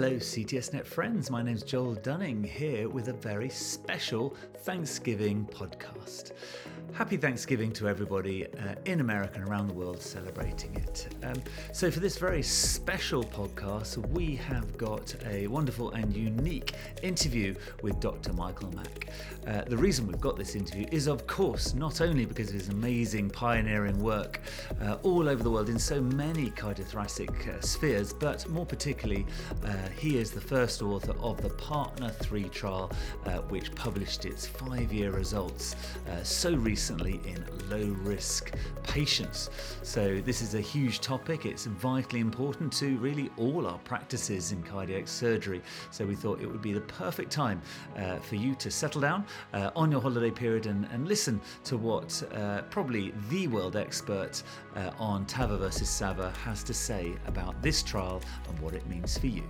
Hello, CTSNet friends. My name's Joel Dunning here with a very special Thanksgiving podcast. Happy Thanksgiving to everybody uh, in America and around the world celebrating it. Um, so, for this very special podcast, we have got a wonderful and unique interview with Dr. Michael Mack. Uh, the reason we've got this interview is, of course, not only because of his amazing pioneering work uh, all over the world in so many cardiothoracic uh, spheres, but more particularly, uh, he is the first author of the Partner 3 trial, uh, which published its five year results so recently recently in low risk patients. So, this is a huge topic. It's vitally important to really all our practices in cardiac surgery. So, we thought it would be the perfect time uh, for you to settle down uh, on your holiday period and, and listen to what uh, probably the world expert uh, on TAVR versus SAVR has to say about this trial and what it means for you.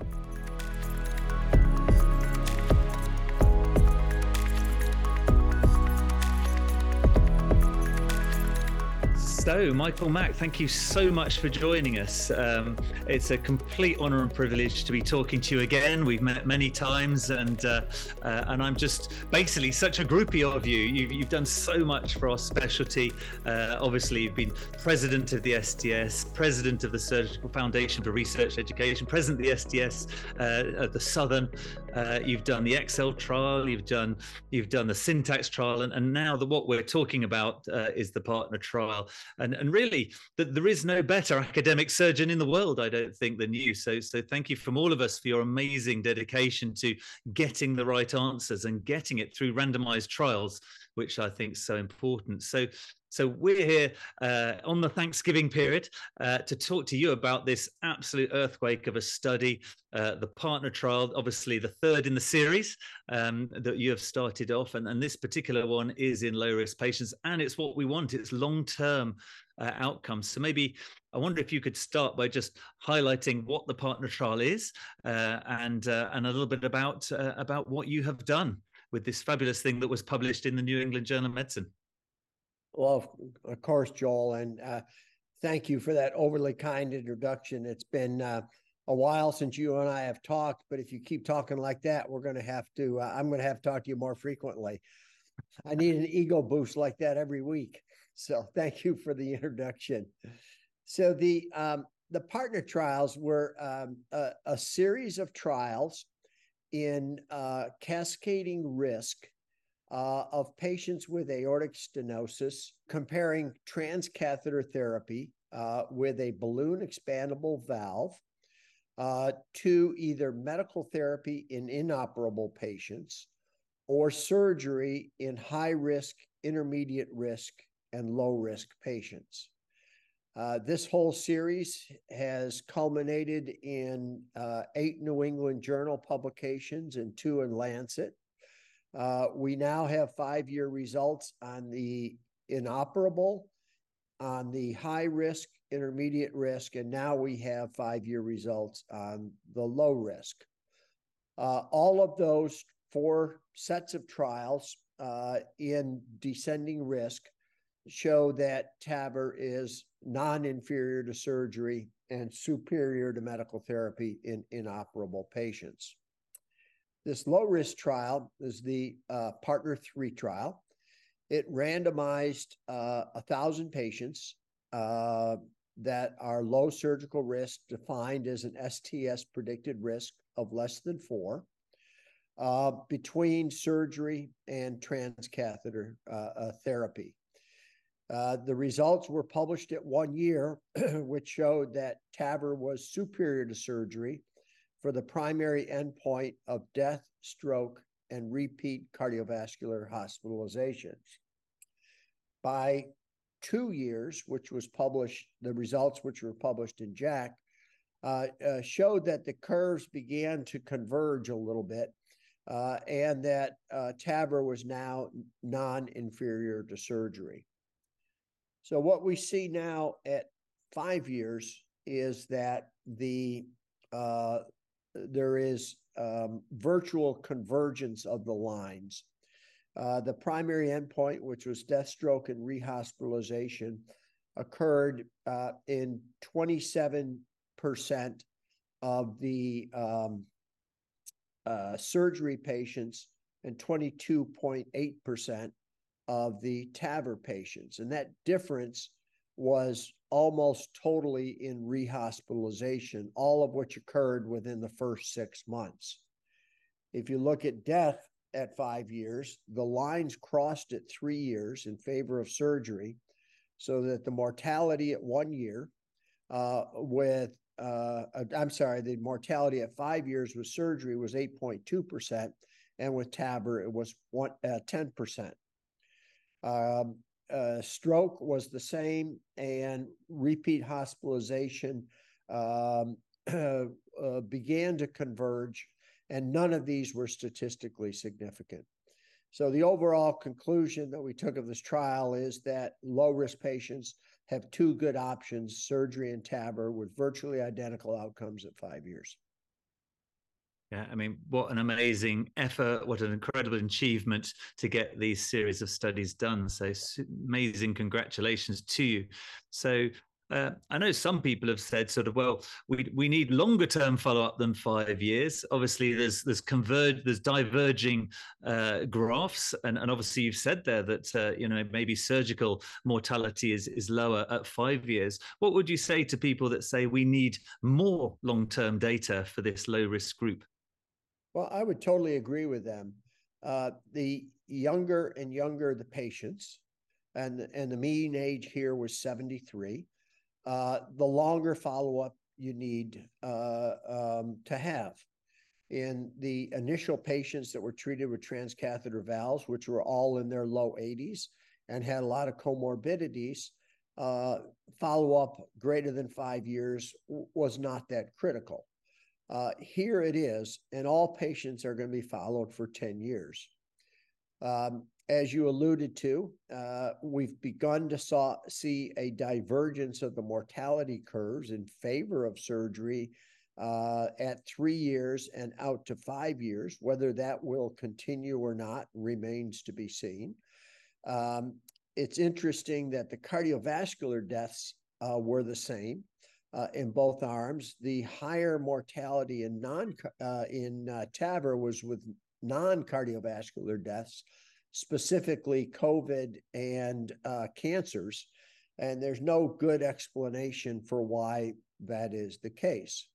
So, Michael Mack, thank you so much for joining us. Um, it's a complete honour and privilege to be talking to you again. We've met many times, and uh, uh, and I'm just basically such a groupie of you. You've, you've done so much for our specialty. Uh, obviously, you've been president of the STS, president of the Surgical Foundation for Research Education, president of the STS uh, at the Southern. Uh, you've done the Excel trial. You've done you've done the Syntax trial, and, and now the what we're talking about uh, is the partner trial and and really that there is no better academic surgeon in the world i don't think than you. So so thank you from all of us for your amazing dedication to getting the right answers and getting it through randomized trials which i think is so important so so we're here uh, on the Thanksgiving period uh, to talk to you about this absolute earthquake of a study, uh, the partner trial, obviously the third in the series um, that you have started off, and, and, this particular one is in low risk patients, and it's what we want. It's long term uh, outcomes. So maybe I wonder if you could start by just highlighting what the partner trial is, uh, and uh, and a little bit about about what you have done with this fabulous thing that was published in the New England Journal of Medicine. Well, of course, Joel, and uh, thank you for that overly kind introduction. It's been uh, a while since you and I have talked, but if you keep talking like that, we're going to have to. Uh, I'm going to have to talk to you more frequently. I need an ego boost like that every week. So thank you for the introduction. So the um, the partner trials were um, a, a, series of trials in uh, cascading risk uh, of patients with aortic stenosis, comparing transcatheter therapy uh, with a balloon expandable valve uh, to either medical therapy in inoperable patients or surgery in high risk, intermediate risk, and low risk patients. Uh, this whole series has culminated in uh, eight New England Journal publications and two in Lancet. Uh, we now have five year results on the inoperable, on the high risk, intermediate risk, and now we have five year results on the low risk. Uh, all of those four sets of trials uh, in descending risk show that TAVR is non inferior to surgery and superior to medical therapy in inoperable patients. This low risk trial is the uh, Partner 3 trial. It randomized uh, 1,000 patients uh, that are low surgical risk, defined as an STS predicted risk of less than four, uh, between surgery and transcatheter uh, uh, therapy. Uh, the results were published at one year, which showed that TAVR was superior to surgery for the primary endpoint of death, stroke, and repeat cardiovascular hospitalizations. By two years, which was published, the results which were published in JACC, uh, uh, showed that the curves began to converge a little bit uh, and that uh, TAVR was now non inferior to surgery. So, what we see now at five years is that the uh, there is um, virtual convergence of the lines. Uh, the primary endpoint, which was death, stroke, and rehospitalization, occurred uh, in 27% of the um, uh, surgery patients and 22.8% of the TAVR patients. And that difference was almost totally in rehospitalization, all of which occurred within the first six months. If you look at death at five years, the lines crossed at three years in favor of surgery, so that the mortality at one year uh, with uh, I'm sorry, the mortality at five years with surgery was 8.2%, and with TAVR, it was one, uh, 10%. Um, uh, stroke was the same, and repeat hospitalization um, uh, began to converge, and none of these were statistically significant. So, the overall conclusion that we took of this trial is that low risk patients have two good options surgery and TAVR with virtually identical outcomes at five years. Yeah, I mean, what an amazing effort, what an incredible achievement to get these series of studies done. So, amazing congratulations to you. So, uh, I know some people have said sort of, well, we we need longer term follow up than five years. Obviously, there's there's converge there's diverging uh, graphs, and, and obviously you've said there that uh, you know maybe surgical mortality is is lower at five years. What would you say to people that say we need more long term data for this low risk group? Well, I would totally agree with them. Uh, the younger and younger the patients, and and the mean age here was seventy three uh, the longer follow up you need uh, um, to have. In the initial patients that were treated with transcatheter valves, which were all in their low 80s and had a lot of comorbidities, uh, follow up greater than five years was not that critical. Uh, here it is, and all patients are going to be followed for 10 years. Um, as you alluded to, uh, we've begun to saw, see a divergence of the mortality curves in favor of surgery uh, at three years and out to five years. Whether that will continue or not remains to be seen. Um, it's interesting that the cardiovascular deaths uh, were the same. Uh, in both arms, the higher mortality in non uh, in uh, TAVR was with non-cardiovascular deaths, specifically COVID and uh, cancers. And there's no good explanation for why that is the case.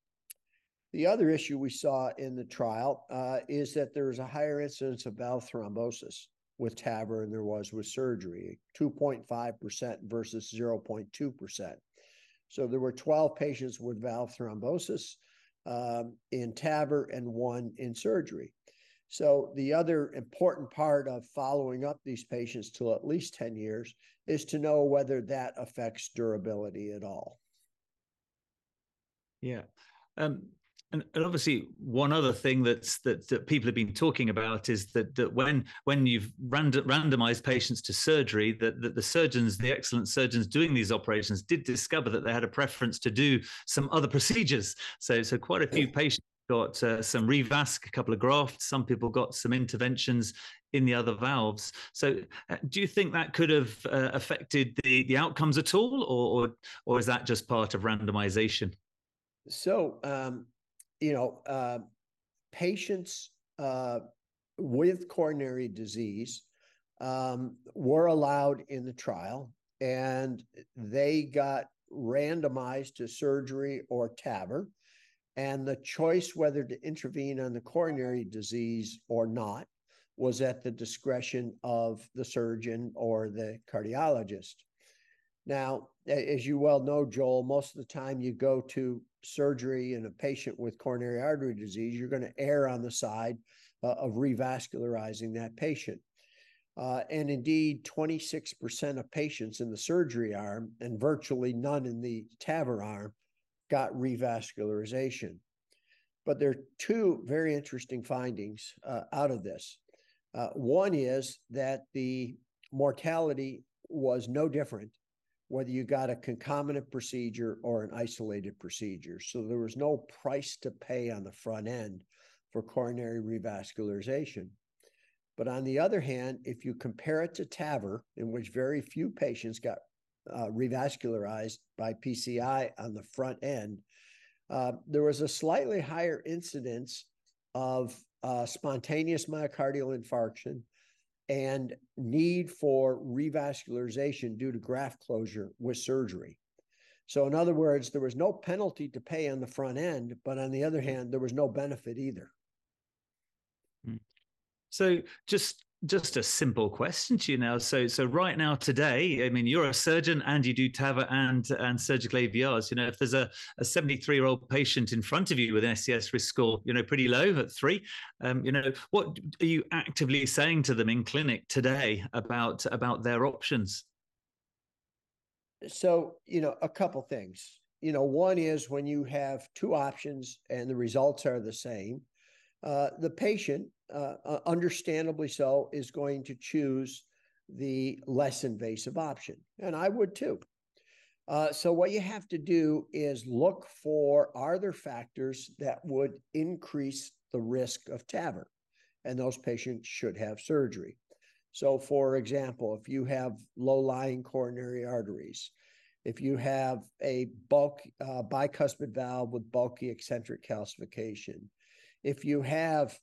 The other issue we saw in the trial uh, is that there is a higher incidence of valve thrombosis with TAVR than there was with surgery, 2.5% versus 0.2%. So there were 12 patients with valve thrombosis um, in TAVR and one in surgery. So, the other important part of following up these patients till at least 10 years is to know whether that affects durability at all. Yeah. Um, and, obviously, one other thing that's that, that people have been talking about is that that when when you've rand, randomized patients to surgery, that, that the surgeons, the excellent surgeons doing these operations, did discover that they had a preference to do some other procedures. So so quite a few patients got uh, some revasc, a couple of grafts. Some people got some interventions in the other valves. So, uh, do you think that could have uh, affected the the outcomes at all, or, or or is that just part of randomization? So, um, you know, uh, patients uh, with coronary disease um, were allowed in the trial, and they got randomized to surgery or TAVR and the choice whether to intervene on the coronary disease or not was at the discretion of the surgeon or the cardiologist. Now, as you well know, Joel, most of the time you go to surgery in a patient with coronary artery disease, you're going to err on the side uh, of revascularizing that patient. Uh, and indeed, 26% of patients in the surgery arm and virtually none in the TAVR arm got revascularization. But there are two very interesting findings uh, out of this. Uh, one is that the mortality was no different whether you got a concomitant procedure or an isolated procedure. So there was no price to pay on the front end for coronary revascularization. But on the other hand, if you compare it to TAVR, in which very few patients got uh, revascularized by PCI on the front end, uh, there was a slightly higher incidence of uh, spontaneous myocardial infarction and need for revascularization due to graft closure with surgery. So, in other words, there was no penalty to pay on the front end, but on the other hand, there was no benefit either. Hmm. So, just just a simple question to you now. So, so right now today, I mean, you're a surgeon and you do TAVR and and surgical AVRs. You know, if there's a, a 73 year old patient in front of you with an STS risk score, you know, pretty low at three, um, you know, what are you actively saying to them in clinic today about about their options? So, you know, a couple things. You know, one is when you have two options and the results are the same, uh, the patient uh, uh, understandably so, is going to choose the less invasive option. And I would too. Uh, so, what you have to do is look for are there factors that would increase the risk of TAVR? And those patients should have surgery. So, for example, if you have low lying coronary arteries, if you have a bulk uh, bicuspid valve with bulky eccentric calcification, if you have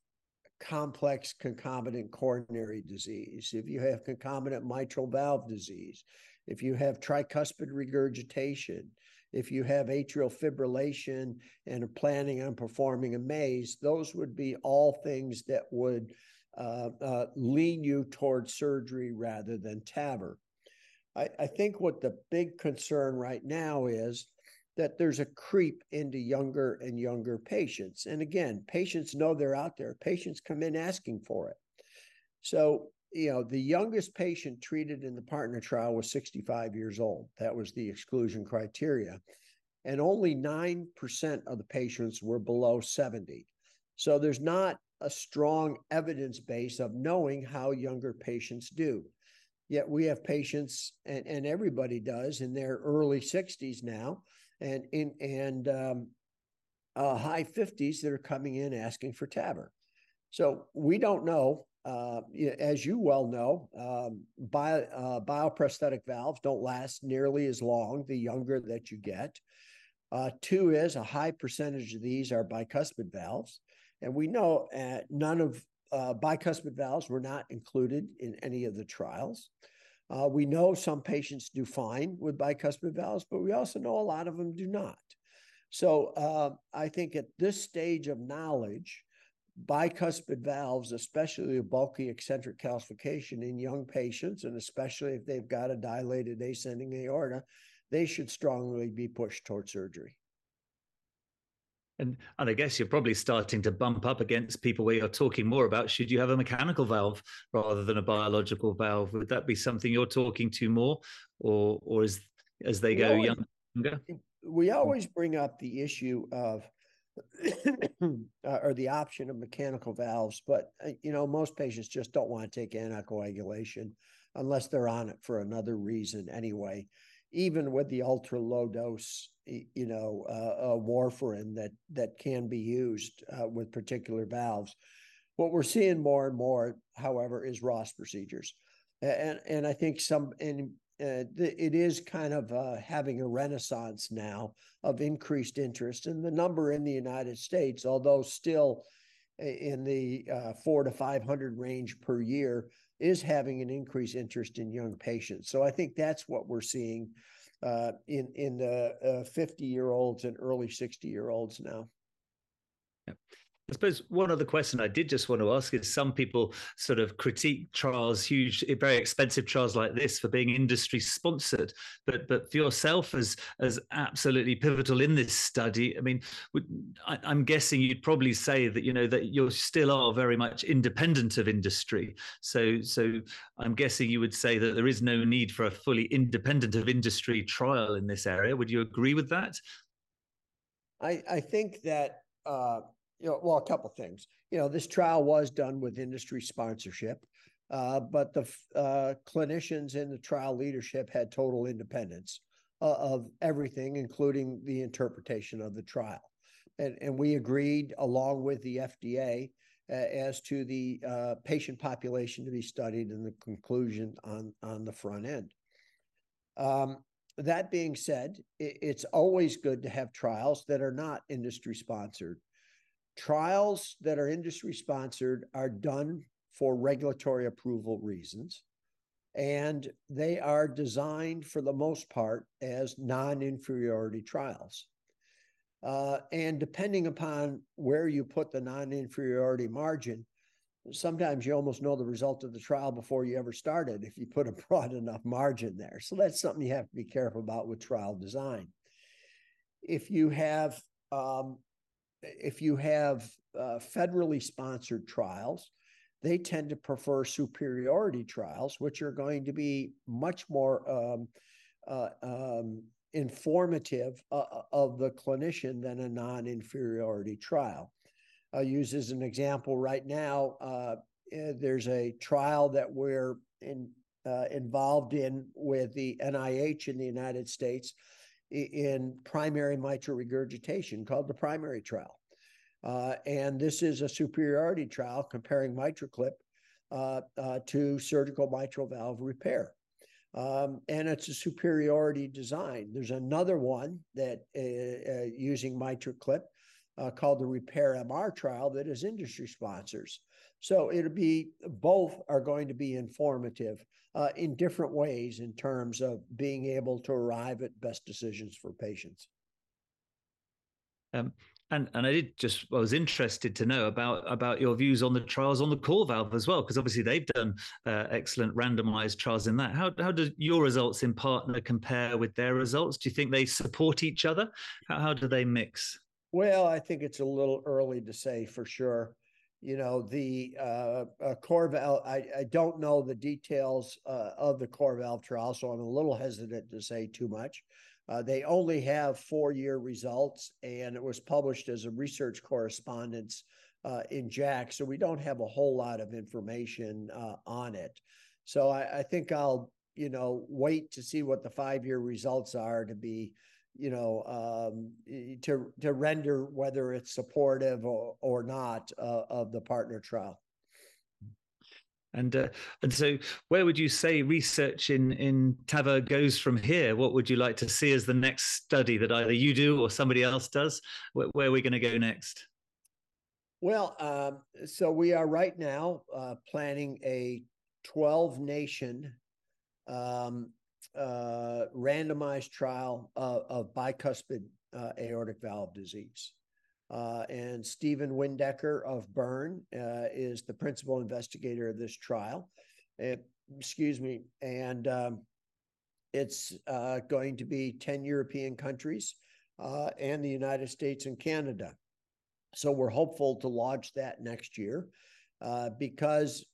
complex concomitant coronary disease, if you have concomitant mitral valve disease, if you have tricuspid regurgitation, if you have atrial fibrillation and are planning on performing a maze, those would be all things that would uh, uh, lean you towards surgery rather than TAVR. I, I think what the big concern right now is that there's a creep into younger and younger patients. And again, patients know they're out there. Patients come in asking for it. So, you know, the youngest patient treated in the partner trial was 65 years old. That was the exclusion criteria. And only 9% of the patients were below 70. So there's not a strong evidence base of knowing how younger patients do. Yet we have patients, and, and everybody does, in their early 60s now and in and um, uh, high 50s that are coming in asking for TAVR. So we don't know. Uh, as you well know, um, bio, uh, bioprosthetic valves don't last nearly as long the younger that you get. Uh, two is a high percentage of these are bicuspid valves. And we know uh, none of uh, bicuspid valves were not included in any of the trials. Uh, we know some patients do fine with bicuspid valves, but we also know a lot of them do not. So uh, I think at this stage of knowledge, bicuspid valves, especially a bulky eccentric calcification in young patients, and especially if they've got a dilated ascending aorta, they should strongly be pushed toward surgery. And, and I guess you're probably starting to bump up against people where you're talking more about should you have a mechanical valve rather than a biological valve? Would that be something you're talking to more, or or is as they we go always, younger? We always bring up the issue of uh, or the option of mechanical valves, but uh, you know most patients just don't want to take anticoagulation unless they're on it for another reason anyway even with the ultra low dose, you know, uh, uh, warfarin that that can be used uh, with particular valves. What we're seeing more and more, however, is Ross procedures, and and I think some and uh, it is kind of uh, having a renaissance now of increased interest, and the number in the United States, although still in the uh, four to five hundred range per year, is having an increased interest in young patients. So I think that's what we're seeing uh, in in the 50 uh, year olds and early 60 year olds now. Yep. I suppose one other question I did just want to ask is some people sort of critique trials, huge, very expensive trials like this for being industry sponsored. But but for yourself as as absolutely pivotal in this study, I mean, would, I, am guessing you'd probably say that you know that you still are very much independent of industry. So so I'm guessing you would say that there is no need for a fully independent of industry trial in this area. Would you agree with that? I I think that. Uh, you know, well, a couple things. You know, this trial was done with industry sponsorship, uh, but the uh, clinicians in the trial leadership had total independence uh, of everything, including the interpretation of the trial. And, and we agreed, along with the FDA, as to the uh, patient population to be studied and the conclusion on, on the front end. Um, that being said, it, it's always good to have trials that are not industry sponsored trials that are industry sponsored are done for regulatory approval reasons, and they are designed for the most part as non inferiority trials. Uh, and depending upon where you put the non inferiority margin, sometimes you almost know the result of the trial before you ever started if you put a broad enough margin there. So that's something you have to be careful about with trial design. If you have um, if you have uh, federally sponsored trials, they tend to prefer superiority trials, which are going to be much more um, uh, um, informative uh, uh of the clinician than a non inferiority trial. I'll use as an example right now. Uh, eh, there's a trial that we're in, uh, involved in with the NIH in the United States in primary mitral regurgitation called the primary trial. Uh, and this is a superiority trial comparing MitraClip uh, uh, to surgical mitral valve repair. Um, and it's a superiority design. There's another one that uh, uh, using MitraClip uh, called the Repair MR trial that is industry sponsors. So it'll be both are going to be informative uh, in different ways in terms of being able to arrive at best decisions for patients. Um, and and I did just I was interested to know about about your views on the trials on the CoreValve as well, because obviously they've done uh, excellent randomized trials in that. How how do your results in PARTNER compare with their results? Do you think they support each other? How, how do they mix? Well, I think it's a little early to say for sure. You know, the uh, uh, CoreValve, I, I don't know the details uh, of the CoreValve trial, so I'm a little hesitant to say too much. Uh, they only have four year results, and it was published as a research correspondence uh, in JACC, so we don't have a whole lot of information uh, on it. So I, I think I'll, you know, wait to see what the five year results are to be you know, um, to to render whether it's supportive or, or not uh, of the PARTNER trial. And uh, and so, where would you say research in in TAVR goes from here? What would you like to see as the next study that either you do or somebody else does? Where, where are we going to go next? Well, um, so we are right now uh, planning a 12 nation um, uh, randomized trial of, of bicuspid uh, aortic valve disease. Uh, and Stephan Windecker of Bern uh, is the principal investigator of this trial. It, excuse me. And um, it's uh, going to be 10 European countries uh, and the United States and Canada. So we're hopeful to launch that next year because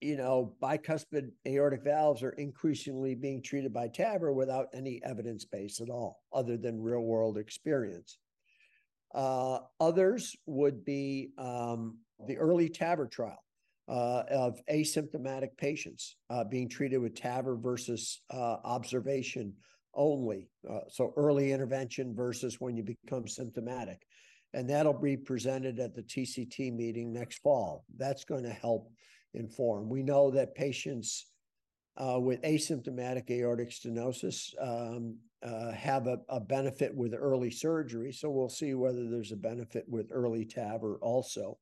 you know, bicuspid aortic valves are increasingly being treated by TAVR without any evidence base at all, other than real world experience. Uh, others would be um, the early TAVR trial uh, of asymptomatic patients uh, being treated with TAVR versus uh, observation only. Uh, so early intervention versus when you become symptomatic. And that'll be presented at the TCT meeting next fall. That's going to help inform. We know that patients uh, with asymptomatic aortic stenosis um, uh, have a, a, benefit with early surgery. So we'll see whether there's a benefit with early TAVR also.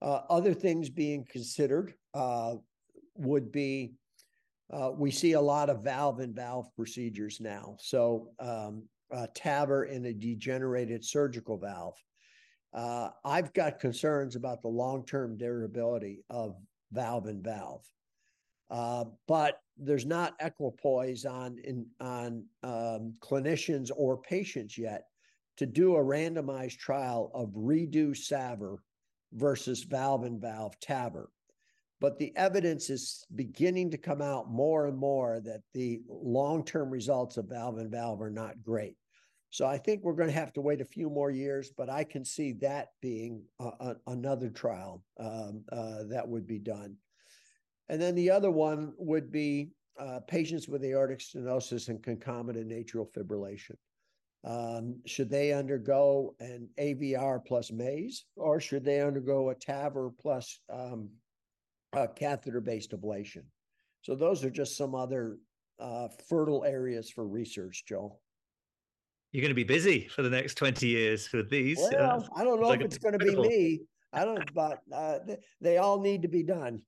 Uh, other things being considered uh, would be uh, we see a lot of valve in valve procedures now. So um, TAVR in a degenerated surgical valve. Uh, I've got concerns about the long term durability of valve and valve. Uh, but there's not equipoise on in, on um, clinicians or patients yet to do a randomized trial of redo SAVR versus valve and valve TAVR. But the evidence is beginning to come out more and more that the long term results of valve and valve are not great. So I think we're going to have to wait a few more years, but I can see that being a, a, another trial um, uh, that would be done. And then the other one would be uh, patients with aortic stenosis and concomitant atrial fibrillation. Um, should they undergo an AVR plus maze, or should they undergo a TAVR plus um, catheter-based ablation? So those are just some other uh, fertile areas for research, Joe. You're going to be busy for the next 20 years with these. Uh, well, uh, I don't know like if it's going to be me. I don't, but uh, they all need to be done.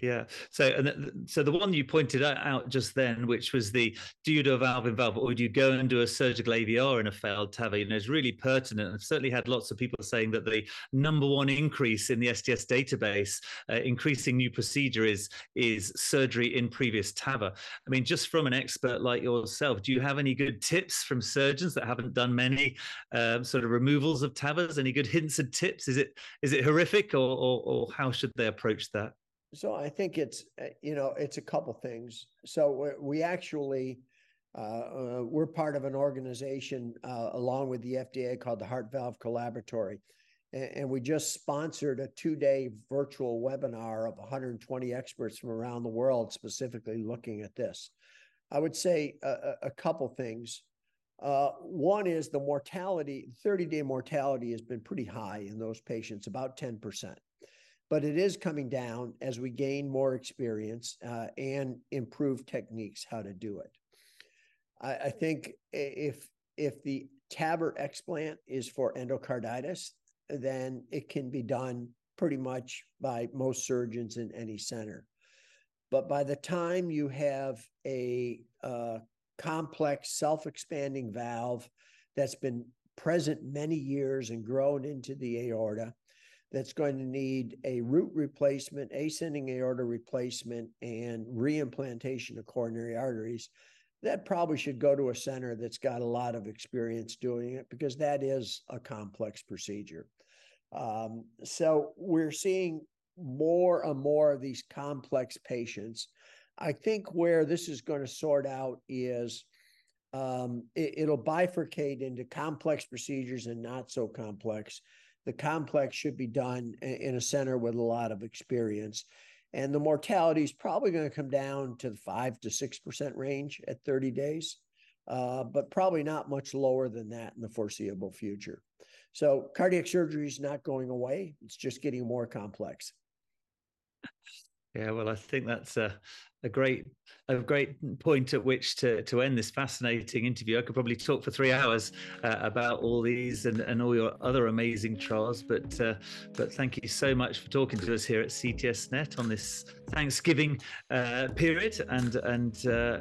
Yeah. So, and so the one you pointed out just then, which was the do you do a valve in valve or do you go and do a surgical AVR in a failed TAVR, you know, is really pertinent. I've certainly had lots of people saying that the number one increase in the STS database, uh, increasing new procedure is is surgery in previous TAVR. I mean, just from an expert like yourself, do you have any good tips from surgeons that haven't done many um, sort of removals of TAVRs? Any good hints and tips? Is it is it horrific or, or, or how should they approach that? So I think it's uh, you know it's a couple things. So we actually uh, uh, we're part of an organization uh, along with the FDA called the Heart Valve Collaboratory, and, and we just sponsored a two-day virtual webinar of 120 experts from around the world specifically looking at this. I would say a, a couple things. Uh, one is the mortality, 30 day mortality has been pretty high in those patients, about 10% but it is coming down as we gain more experience uh, and improve techniques how to do it. I, I, think if if the TAVR explant is for endocarditis, then it can be done pretty much by most surgeons in any center. But by the time you have a uh, complex self-expanding valve that's been present many years and grown into the aorta, that's going to need a root replacement, ascending aorta replacement, and reimplantation of coronary arteries, that probably should go to a center that's got a lot of experience doing it because that is a complex procedure. Um, so we're seeing more and more of these complex patients. I think where this is going to sort out is um, it, will bifurcate into complex procedures and not so complex the complex should be done in a center with a lot of experience. And the mortality is probably going to come down to the five to 6% range at 30 days, uh, but probably not much lower than that in the foreseeable future. So cardiac surgery is not going away. It's just getting more complex. Yeah, well, I think that's a, a great a great point at which to, to end this fascinating interview. I could probably talk for three hours uh, about all these and, and all your other amazing trials, but uh, but thank you so much for talking to us here at CTSNet on this Thanksgiving uh, period, and and uh,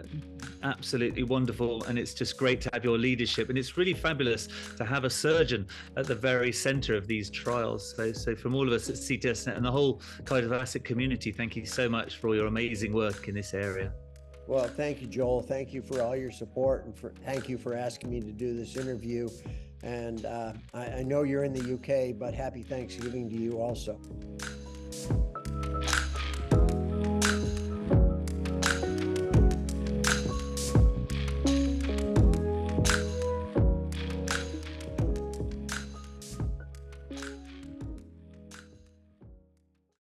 absolutely wonderful. And it's just great to have your leadership, and it's really fabulous to have a surgeon at the very centre of these trials. So so from all of us at CTSNet and the whole cardiovascular community, thank you so much for all your amazing in this area. Well, thank you, Joel. Thank you for all your support and for thank you for asking me to do this interview. And uh, I, I know you're in the UK, but happy Thanksgiving to you also.